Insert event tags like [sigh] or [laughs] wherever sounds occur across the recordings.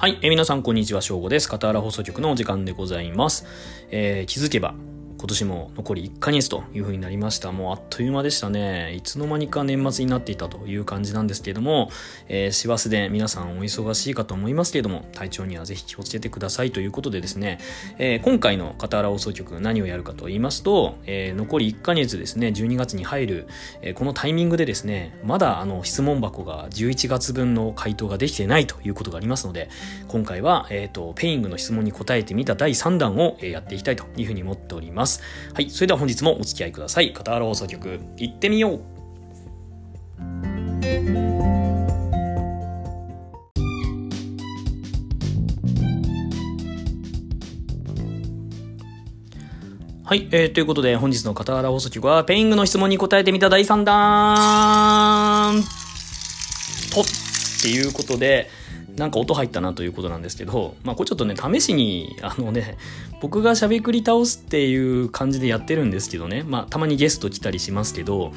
はい、えー、皆さんこんにちは、しょうごです。片原放送局のお時間でございます。えー、気づけば、今年も残り1ヶ月という風になりました。もうあっという間でしたね。いつの間にか年末になっていたという感じなんですけれども、えー、師走で皆さんお忙しいかと思いますけれども、体調にはぜひ気をつけてくださいということでですね、えー、今回の片原放送局何をやるかと言いますと、えー、残り1ヶ月ですね、12月に入る、えー、このタイミングでですね、まだあの質問箱が11月分の回答ができてないということがありますので、今回は、えっ、と、ペイングの質問に答えてみた第3弾をやっていきたいというふうに思っております。。はい。それでは本日もお付き合いください。片原放送局、行ってみようはい、えー、ということで本日の片原放送局はペイングの質問に答えてみた第3弾とっていうことで、なんか音入ったなということなんですけど、まあこれちょっとね、試しに、あのね、僕がしゃべくり倒すっていう感じでやってるんですけどね、まあたまにゲスト来たりしますけど、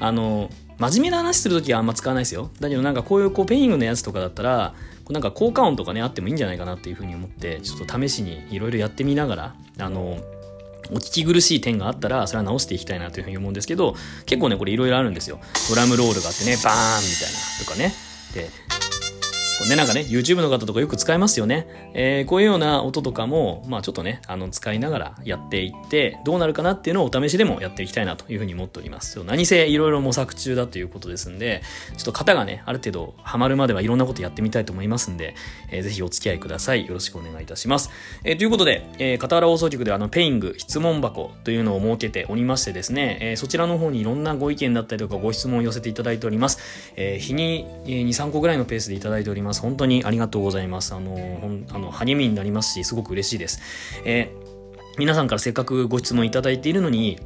あの、真面目な話するときはあんま使わないですよ。だけどなんかこういうこうペイングのやつとかだったら、なんか効果音とかね、あってもいいんじゃないかなっていうふうに思って、ちょっと試しにいろいろやってみながら、あの、お聞き苦しい点があったら、それは直していきたいなというふうに思うんですけど、結構ね、これいろいろあるんですよ。ドラムロールがあってね、バーンみたいなとかね。で、これね、なんかね、YouTube の方とかよく使いますよね。えー、こういうような音とかも、まあちょっとね、あの、使いながらやっていって、どうなるかなっていうのをお試しでもやっていきたいなというふうに思っております。何せいろいろ模索中だということですんで、ちょっと型がね、ある程度ハマるまではいろんなことやってみたいと思いますんで、えー、ぜひお付き合いください。よろしくお願いいたします。えー、ということで、えー、片原放送局ではあの、ペイング質問箱というのを設けておりましてですね、えー、そちらの方にいろんなご意見だったりとかご質問を寄せていただいております。えー、日に2、3個ぐらいのペースでいただいております。本当にありがとうございます。あの、ほんあの励みになりますし、すごく嬉しいです。えー、皆さんからせっかくご質問いただいているのに、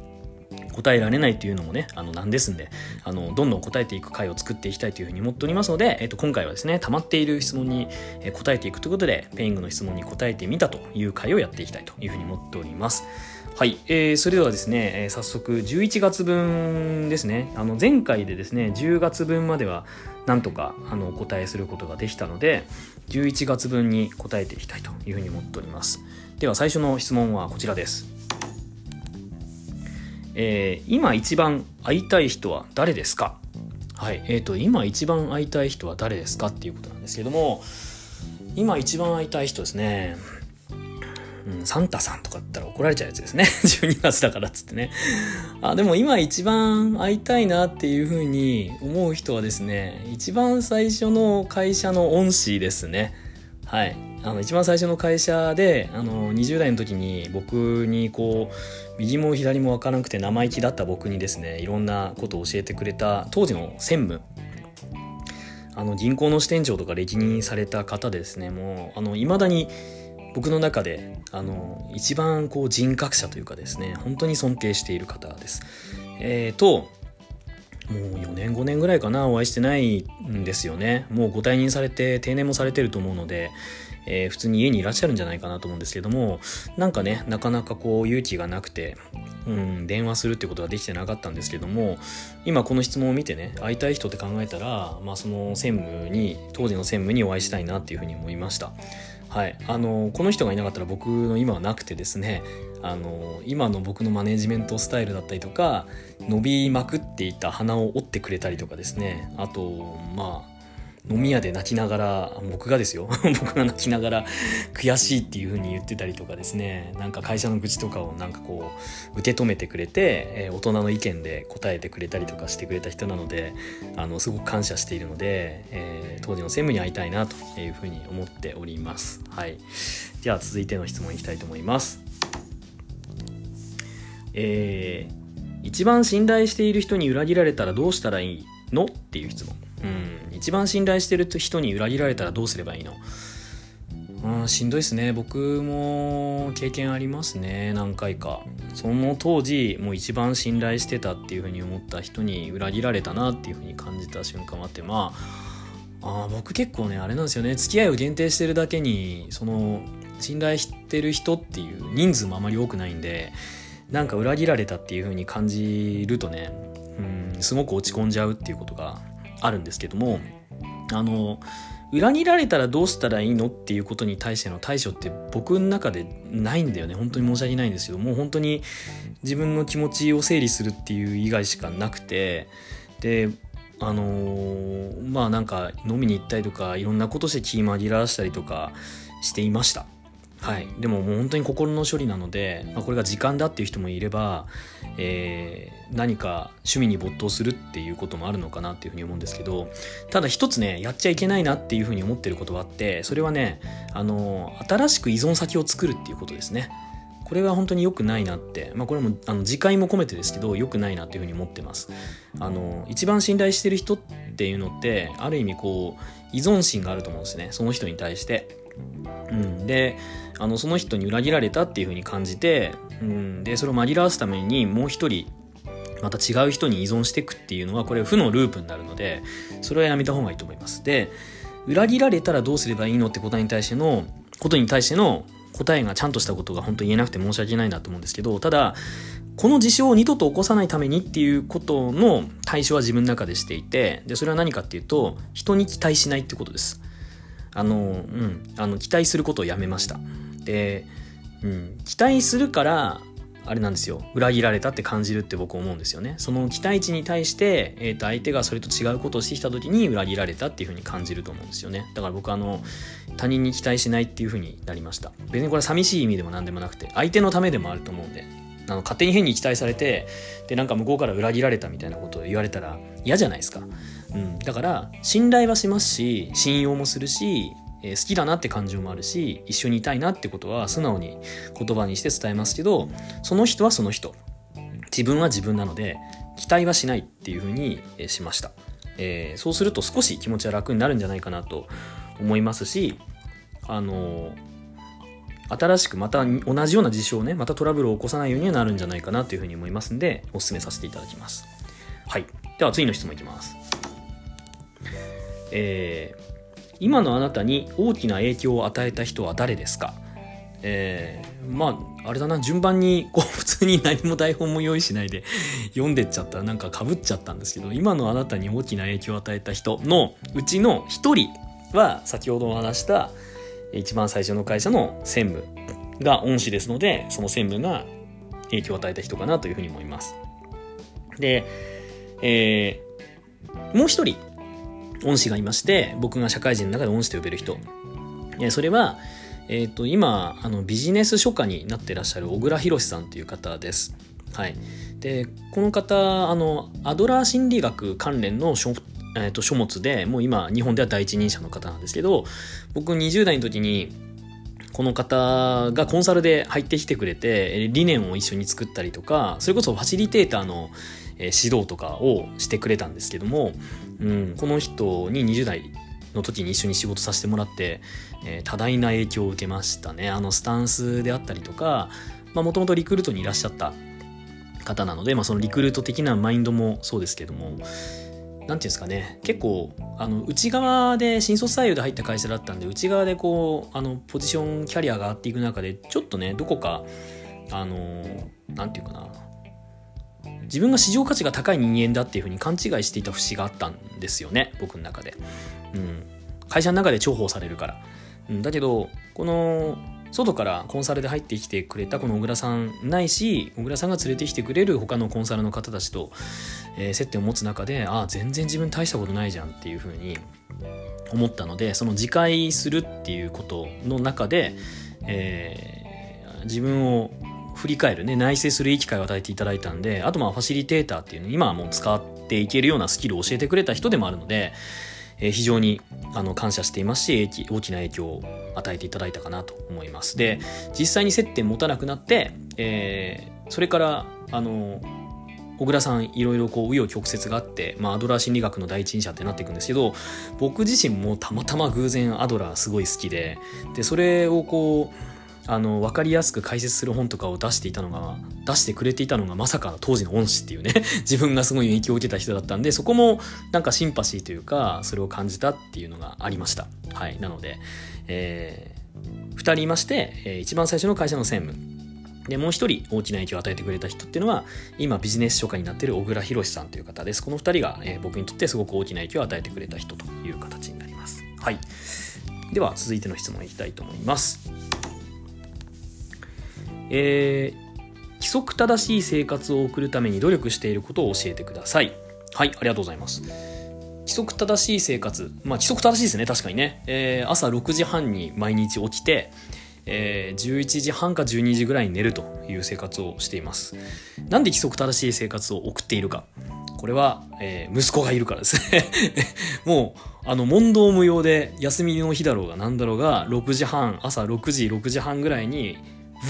答えられないというのもね、あの、なんですんで、あの、どんどん答えていく回を作っていきたいというふうに思っておりますので、えっと、今回はですね、溜まっている質問に答えていくということで、ペイングの質問に答えてみたという回をやっていきたいというふうに思っております。はい、えー、それではですね、えー、早速11月分ですね、あの前回でですね、10月分まではなんとかあのお答えすることができたので、11月分に答えていきたいというふうに思っております。では最初の質問はこちらです。えー、今一番会いたい人は誰ですか？はい、えーと、今一番会いたい人は誰ですか？っていうことなんですけども、今一番会いたい人ですね。うん、サンタさんとかだったら怒られちゃうやつですね。[laughs] 12月だからっつってね。あ、でも今一番会いたいなっていうふうに思う人はですね、一番最初の会社の恩師ですね。はい。あの、一番最初の会社で、あの、20代の時に僕にこう、右も左もわからなくて生意気だった僕にですね、いろんなことを教えてくれた当時の専務。あの、銀行の支店長とか歴任された方ですね、もう、あの、未だに僕の中であの一番こう人格者というかですね本当に尊敬している方です。えー、ともう4年5年ぐらいかなお会いしてないんですよねもうご退任されて定年もされてると思うので、えー、普通に家にいらっしゃるんじゃないかなと思うんですけどもなんかねなかなかこう勇気がなくて、うん、電話するってことができてなかったんですけども今この質問を見てね会いたい人って考えたら、まあ、その専務に当時の専務にお会いしたいなっていうふうに思いました。はい、あのこの人がいなかったら僕の今はなくてですねあの今の僕のマネジメントスタイルだったりとか伸びまくっていた鼻を折ってくれたりとかですね。あとまあ飲み屋で泣きながら、僕がですよ。[laughs] 僕が泣きながら悔しいっていう風に言ってたりとかですね、なんか会社の愚痴とかをなんかこう、受け止めてくれて、えー、大人の意見で答えてくれたりとかしてくれた人なので、あの、すごく感謝しているので、えー、当時の専務に会いたいなという風に思っております。はい。では続いての質問いきたいと思います。えー、一番信頼している人に裏切られたらどうしたらいいの？っていう質問。うん、一番信頼してる人に裏切られたらどうすればいいの？うん、しんどいですね。僕も経験ありますね。何回か。その当時、もう一番信頼してたっていうふうに思った人に裏切られたなっていうふうに感じた瞬間もあって、まあ、あ僕結構ね、あれなんですよね。付き合いを限定してるだけに、その、信頼してる人っていう人数もあまり多くないんで、なんか裏切られたっていうふうに感じるとね、うん、すごく落ち込んじゃうっていうことがあるんですけどもあの裏切られたらどうしたらいいのっていうことに対しての対処って僕の中でないんだよね。本当に申し訳ないんですけどもう本当に自分の気持ちを整理するっていう以外しかなくてであのー、まあなんか飲みに行ったりとかいろんなことして気紛らわしたりとかしていました。はい、でももう本当に心の処理なので、まあ、これが時間だっていう人もいれば、えー、何か趣味に没頭するっていうこともあるのかなっていうふうに思うんですけどただ一つねやっちゃいけないなっていうふうに思ってることがあってそれはねあの新しく依存先を作るっていうことですね。これは本当に良くないなって、まあ、これもあの自戒も込めてですけど良くないなっていうふうに思ってます。あの一番信頼してる人っていうのってある意味こう依存心があると思うんですね。その人に対して。うん、であのその人に裏切られたっていう風に感じて、うん、でそれを紛らわすためにもう一人また違う人に依存していくっていうのはこれ負のループになるのでそれはやめた方がいいと思います。で裏切られたらどうすればいいのってことに対してのことに対しての答えがちゃんとしたことが本当言えなくて申し訳ないなと思うんですけどただこの事象を二度と起こさないためにっていうことの対処は自分の中でしていてでそれは何かっていうと人に期待しないってことです。あの、うん、あの期待することをやめました。で、うん、期待するから、あれなんですよ。裏切られたって感じるって僕思うんですよね。その期待値に対して、え、ー、と、相手がそれと違うことをしてきた時に裏切られたっていうふうに感じると思うんですよね。だから僕あの、他人に期待しないっていうふうになりました。別にこれ寂しい意味でも何でもなくて、相手のためでもあると思うんで、あの勝手に変に期待されてでなんか向こうから裏切られたみたいなことを言われたら嫌じゃないですかうん、だから信頼はしますし信用もするし、えー、好きだなって感情もあるし一緒にいたいなってことは素直に言葉にして伝えますけどその人はその人。自分は自分なので期待はしないっていうふうに、え、しました、えー、そうすると少し気持ちは楽になるんじゃないかなと思いますしあの新しくまた同じような事象をねまたトラブルを起こさないようにはなるんじゃないかなというふうに思いますんでお勧めさせていただきます。はい。では次の質問いきます。えー、今のあなたに大きな影響を与えた人は誰ですか？えー、まあ、あれだな、順番に、こう、[laughs] 普通に何も台本も用意しないで読んでっちゃったらなんか被っちゃったんですけど、今のあなたに大きな影響を与えた人のうちの一人は、先ほどお話した一番最初の会社の専務が恩師ですので、その専務が影響を与えた人かなというふうに思います。で、えー、もう一人、恩師がいまして、僕が社会人の中で恩師と呼べる人。それは、えっ、ー、と、今、あの、ビジネス書家になってらっしゃる小倉博さんという方です。はい。で、この方、あの、アドラー心理学関連の書,、えーと、書物で、もう今、日本では第一人者の方なんですけど、僕20代の時に、この方がコンサルで入ってきてくれて、理念を一緒に作ったりとか、それこそファシリテーターのえ指導とかをしてくれたんですけども、うん、この人に20代の時に一緒に仕事させてもらって、えー、多大な影響を受けましたね。あのスタンスであったりとか、もともとリクルートにいらっしゃった方なので、まあ、そのリクルート的なマインドもそうですけども、なんていうんですかね、結構、あの、内側で、新卒採用で入った会社だったんで、内側でこう、あの、ポジション、キャリアが上がっていく中で、ちょっとね、どこか、あの、なんていうかな、自分が市場価値が高い人間だっていうふうに勘違いしていた節があったんですよね僕の中で、うん、会社の中で重宝されるから、うん、だけどこの外からコンサルで入ってきてくれたこの小倉さんないし小倉さんが連れてきてくれる他のコンサルの方たちと、えー、接点を持つ中でああ全然自分大したことないじゃんっていうふうに思ったのでその自戒するっていうことの中で、えー、自分を振り返るね、内省するいい機会を与えていただいたんで、あとまあファシリテーターっていうね、今はもう使っていけるようなスキルを教えてくれた人でもあるので、えー、非常にあの感謝していますし、大きな影響を与えていただいたかなと思います。で、実際に接点持たなくなって、えー、それから、あの、小倉さんいろいろこう紆余曲折があって、まあ、アドラー心理学の第一人者ってなっていくんですけど僕自身もたまたま偶然アドラーすごい好きででそれをこうあの分かりやすく解説する本とかを出していたのが出してくれていたのがまさか当時の恩師っていうね。[laughs] 自分がすごい影響を受けた人だったんでそこもなんかシンパシーというかそれを感じたっていうのがありました。はい。なので、えー、2人いまして、えー、一番最初の会社の専務。で、もう一人大きな影響を与えてくれた人っていうのは、今ビジネス書家になっている小倉博さんという方です。この二人が、えー、僕にとってすごく大きな影響を与えてくれた人という形になります。はい。では続いての質問いきたいと思います。えー規則正しい生活を送るために努力していることを教えてください。はい、ありがとうございます。規則正しい生活。まあ、規則正しいですね、確かにね。えー、朝6時半に毎日起きて、えー、11時半か12時ぐらいに寝るという生活をしています。なんで規則正しい生活を送っているか。これは、えー、息子がいるからですね [laughs] もう、あの、問答無用で、休みの日だろうが何だろうが、6時半、朝6時、6時半ぐらいに、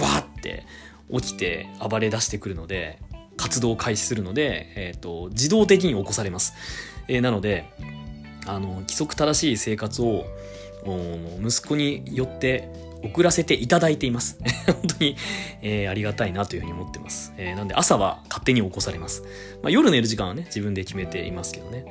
わーって、起きて暴れ出してくるので活動を開始するので、えーと、自動的に起こされます、えー、なのであの規則正しい生活を息子によって送らせていただいています。[laughs] 本当に、えー、ありがたいなというふうに思ってます、えー、なんで朝は勝手に起こされます、まあ、夜寝る時間はね自分で決めていますけどね。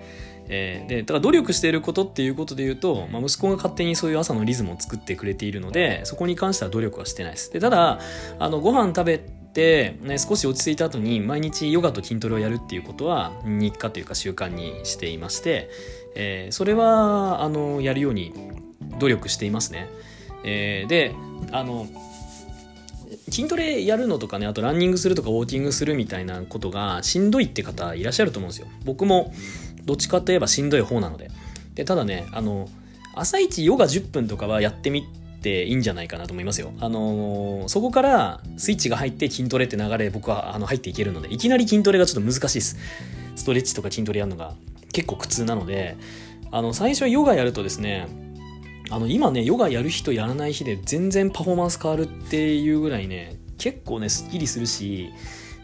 えー、でだから努力していることっていうことで言うと、まあ、息子が勝手にそういう朝のリズムを作ってくれているのでそこに関しては努力はしてないです。でただあのご飯食べて、ね、少し落ち着いた後に毎日ヨガと筋トレをやるっていうことは日課というか習慣にしていまして、えー、それはあのやるように努力していますね、えー、であの筋トレやるのとかねあとランニングするとかウォーキングするみたいなことがしんどいって方いらっしゃると思うんですよ。僕もどっちかといえばしんどい方なので。で、ただね、あの、朝一ヨガ10分とかはやってみていいんじゃないかなと思いますよ。あのー、そこからスイッチが入って筋トレって流れ僕はあの入っていけるので、いきなり筋トレがちょっと難しいです。ストレッチとか筋トレやるのが結構苦痛なので、あの、最初ヨガやるとですね、あの、今ね、ヨガやる日とやらない日で全然パフォーマンス変わるっていうぐらいね、結構ね、スッキリするし、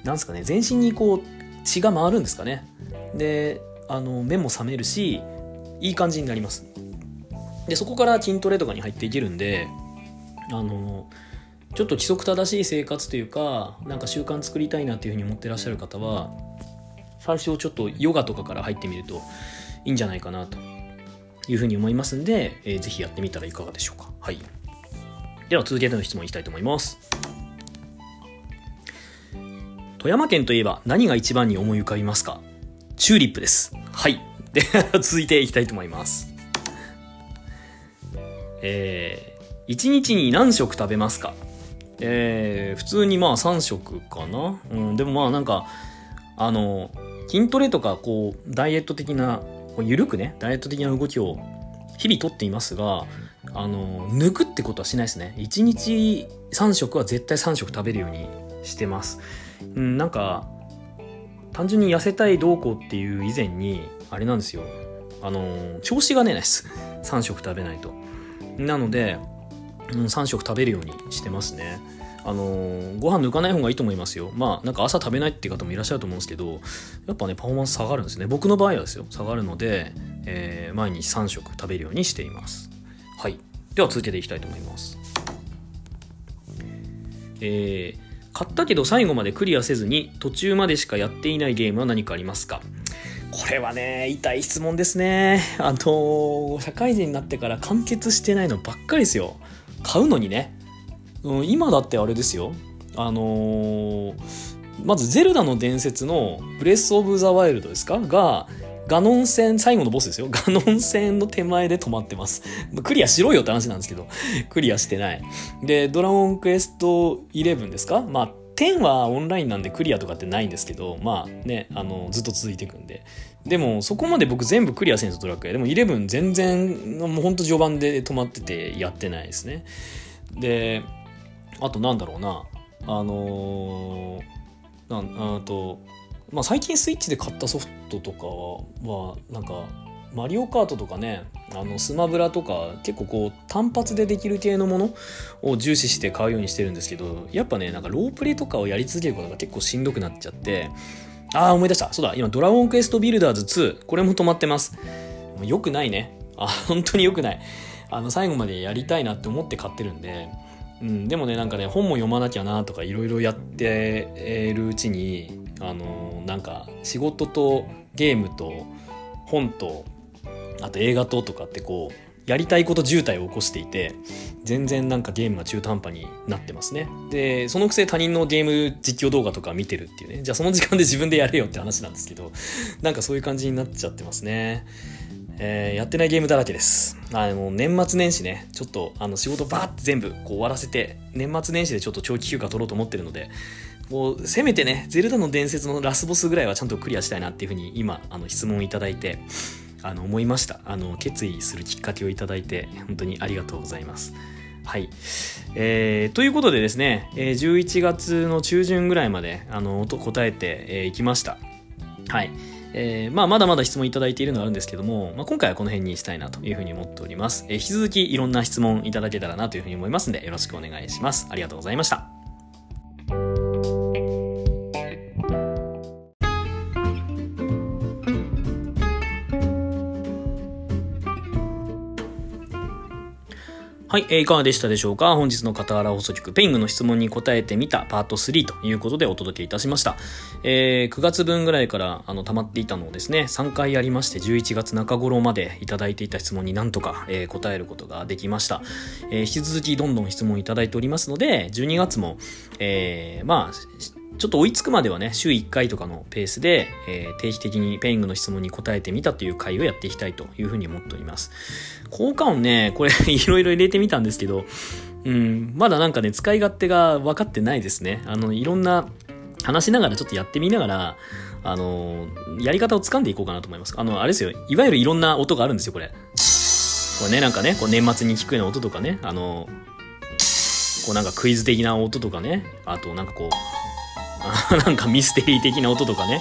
なんすかね、全身にこう、血が回るんですかね。で、あの目も覚めるしいい感じになります。でそこから筋トレとかに入っていけるんであのちょっと規則正しい生活というかなんか習慣作りたいなっていうふうに思ってらっしゃる方は最初ちょっとヨガとかから入ってみるといいんじゃないかなというふうに思いますんで、えー、ぜひやってみたらいかがでしょうか。はい。では続けての質問いきたいと思います。富山県といえば何が一番に思い浮かびますか？チューリップです。はい。で、[laughs] 続いていきたいと思います。えー、1日に何食食べますか？えー、普通にまあ3食かな。うん、でもまあなんか、あの、筋トレとか、こう、ダイエット的な、こう緩くね、ダイエット的な動きを日々とっていますが、あの、抜くってことはしないですね。1日3食は絶対3食食べるようにしてます。うん、なんか、単純に痩せたいどうこうっていう以前に、あれなんですよ。あの、調子が出ないです。[laughs] 3食食べないと。なので、うん、3食食べるようにしてますね。あのご飯抜かない方がいいと思いますよ。まあ、なんか朝食べないっていう方もいらっしゃると思うんですけど、やっぱね、パフォーマンス下がるんですね。僕の場合はですよ、下がるので、えー、毎日3食食べるようにしています。はい。では続けていきたいと思います。えー、買ったけど最後までクリアせずに途中までしかやっていないゲームは何かありますか？これはね、痛い質問ですね。あの社会人になってから完結してないのばっかりですよ。買うのにね。うん、今だってあれですよ。あのー、まずゼルダの伝説のブレス・オブ・ザ・ワイルドですか？が、ガノン戦、最後のボスですよ。[laughs] ガノン戦の手前で止まってます。クリアしろよって話なんですけど、クリアしてない。で、ドラゴンクエスト11ですか？まあ、10はオンラインなんでクリアとかってないんですけど、まあね、あの、ずっと続いていくんで。でも、そこまで僕全部クリアせんとドラクエ。でも11全然、もうほんと序盤で止まっててやってないですね。で、あとなんだろうな、あのー、なん、あと、まあ、最近スイッチで買ったソフトトとかはなんかマリオカートとかねあのスマブラとか結構こう単発でできる系のものを重視して買うようにしてるんですけどやっぱねなんかロープレとかをやり続けることが結構しんどくなっちゃってああ思い出した。そうだ今ドラゴンクエストビルダーズ2これも止まってます。よくないね。あ本当によくない。あの最後までやりたいなって思って買ってるんで。うん、でもねなんかね本も読まなきゃなとかいろいろやってるうちにあのなんか仕事とゲームと本とあと映画ととかってこうやりたいこと渋滞を起こしていて全然なんかゲームが中途半端になってますね。でそのくせ他人のゲーム実況動画とか見てるっていうね。じゃあその時間で自分でやれよって話なんですけどなんかそういう感じになっちゃってますね。えー、やってないゲームだらけです。あの、年末年始ね、ちょっと、あの、仕事バーって全部、こう終わらせて、年末年始でちょっと長期休暇取ろうと思ってるので、もう、せめてね、ゼルダの伝説のラスボスぐらいはちゃんとクリアしたいなっていうふうに、今、あの、質問をいただいて、あの、思いました。あの、決意するきっかけをいただいて、本当にありがとうございます。はい。えー、ということでですね、えー、11月の中旬ぐらいまで、あの、答えてい、えー、きました。はい。えー、まあ、まだまだ質問いただいているのはあるんですけども、まあ、今回はこの辺にしたいなというふうに思っております。えー、引き続きいろんな質問いただけたらなというふうに思いますので、よろしくお願いします。ありがとうございました。はい、えー、いかがでしたでしょうか？本日の傍ら放送局、ペイングの質問に答えてみたパート3ということでお届けいたしました。えー、9月分ぐらいからあの溜まっていたのをですね、3回やりまして、11月中頃までいただいていた質問になんとか、えー、答えることができました。えー、引き続きどんどん質問いただいておりますので、12月も、えー、まあ、ちょっと追いつくまではね、週1回とかのペースで、えー、定期的にペイングの質問に答えてみたという回をやっていきたいというふうに思っております。効果音ね、これ [laughs] いろいろ入れてみたんですけど、うん、まだなんかね、使い勝手が分かってないですね。あの、いろんな、話しながらちょっとやってみながら、あの、やり方を掴んでいこうかなと思います。あの、あれですよ。いわゆるいろんな音があるんですよ、これ。これね、なんかね、こう年末に聞くような音とかね、あの、こうなんかクイズ的な音とかね、あとなんかこう、[laughs] なんかミステリー的な音とかね。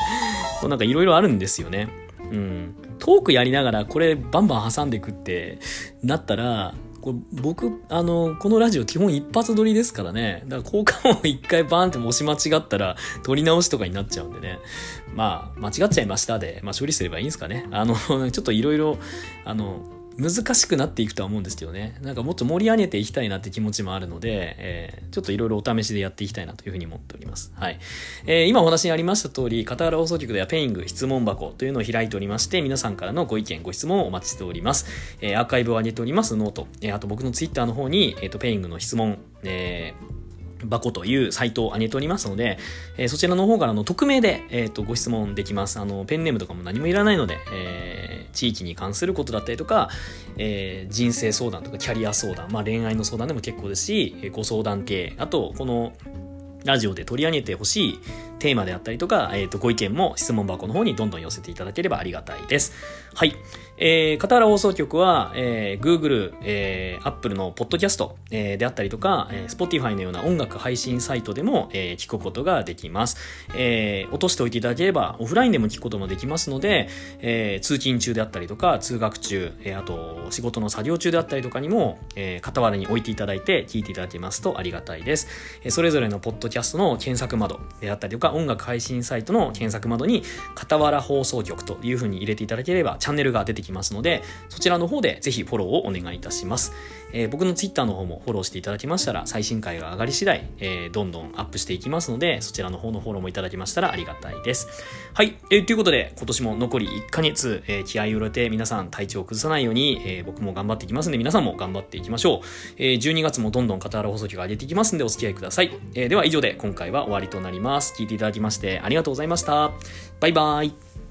なんかいろいろあるんですよね。うん。トークやりながらこれバンバン挟んでいくってなったら、これ僕、あの、このラジオ基本一発撮りですからね。だから効果音一回バーンって押し間違ったら撮り直しとかになっちゃうんでね。まあ、間違っちゃいましたで、まあ処理すればいいんですかね。あの、[laughs] ちょっといろいろ、あの、難しくなっていくとは思うんですけどね。なんかもっと盛り上げていきたいなって気持ちもあるので、えー、ちょっといろいろお試しでやっていきたいなというふうに思っております。はい。えー、今お話にありました通り、片原放送局ではペイング質問箱というのを開いておりまして、皆さんからのご意見、ご質問をお待ちしております。えー、アーカイブを上げておりますノート、えー、あと僕のツイッターの方に、えっ、ー、と、ペイングの質問、えー、箱というサイトを上げておりますので、えー、そちらの方からの匿名で、えーと、ご質問できます。あの、ペンネームとかも何もいらないので、えー、地域に関することだったりとか、えー、人生相談とかキャリア相談、まあ恋愛の相談でも結構ですし、ご相談系、あと、この、ラジオで取り上げてほしいテーマであったりとか、えっ、ー、と、ご意見も質問箱の方にどんどん寄せていただければありがたいです。はい。えー、片原放送局は、えー、Google、えー、Apple のポッドキャスト、えー、であったりとか、えー、Spotify のような音楽配信サイトでも、えー、聞くことができます。えー、落としておいていただければ、オフラインでも聞くこともできますので、えー、通勤中であったりとか、通学中、えー、あと、仕事の作業中であったりとかにも、えー、傍らに置いていただいて聞いていただけますとありがたいです。えー、それぞれのポッドキャストの検索窓であったりとか、音楽配信サイトの検索窓に、傍ら放送局というふうに入れていただければ、チャンネルが出てきますので、そちらの方でぜひフォローをお願いいたします。えー、僕の Twitter の方もフォローしていただきましたら、最新回が上がり次第、えー、どんどんアップしていきますので、そちらの方のフォローもいただけましたらありがたいです。はい。えー、ということで、今年も残り1ヶ月、えー、気合を入れて皆さん体調を崩さないように、えー、僕も頑張っていきますんで、皆さんも頑張っていきましょう。えー、12月もどんどん片原放送局上げていきますんで、お付き合いください。えー、では以上で今回は終わりとなります。聞いていただきましてありがとうございました。バイバイ。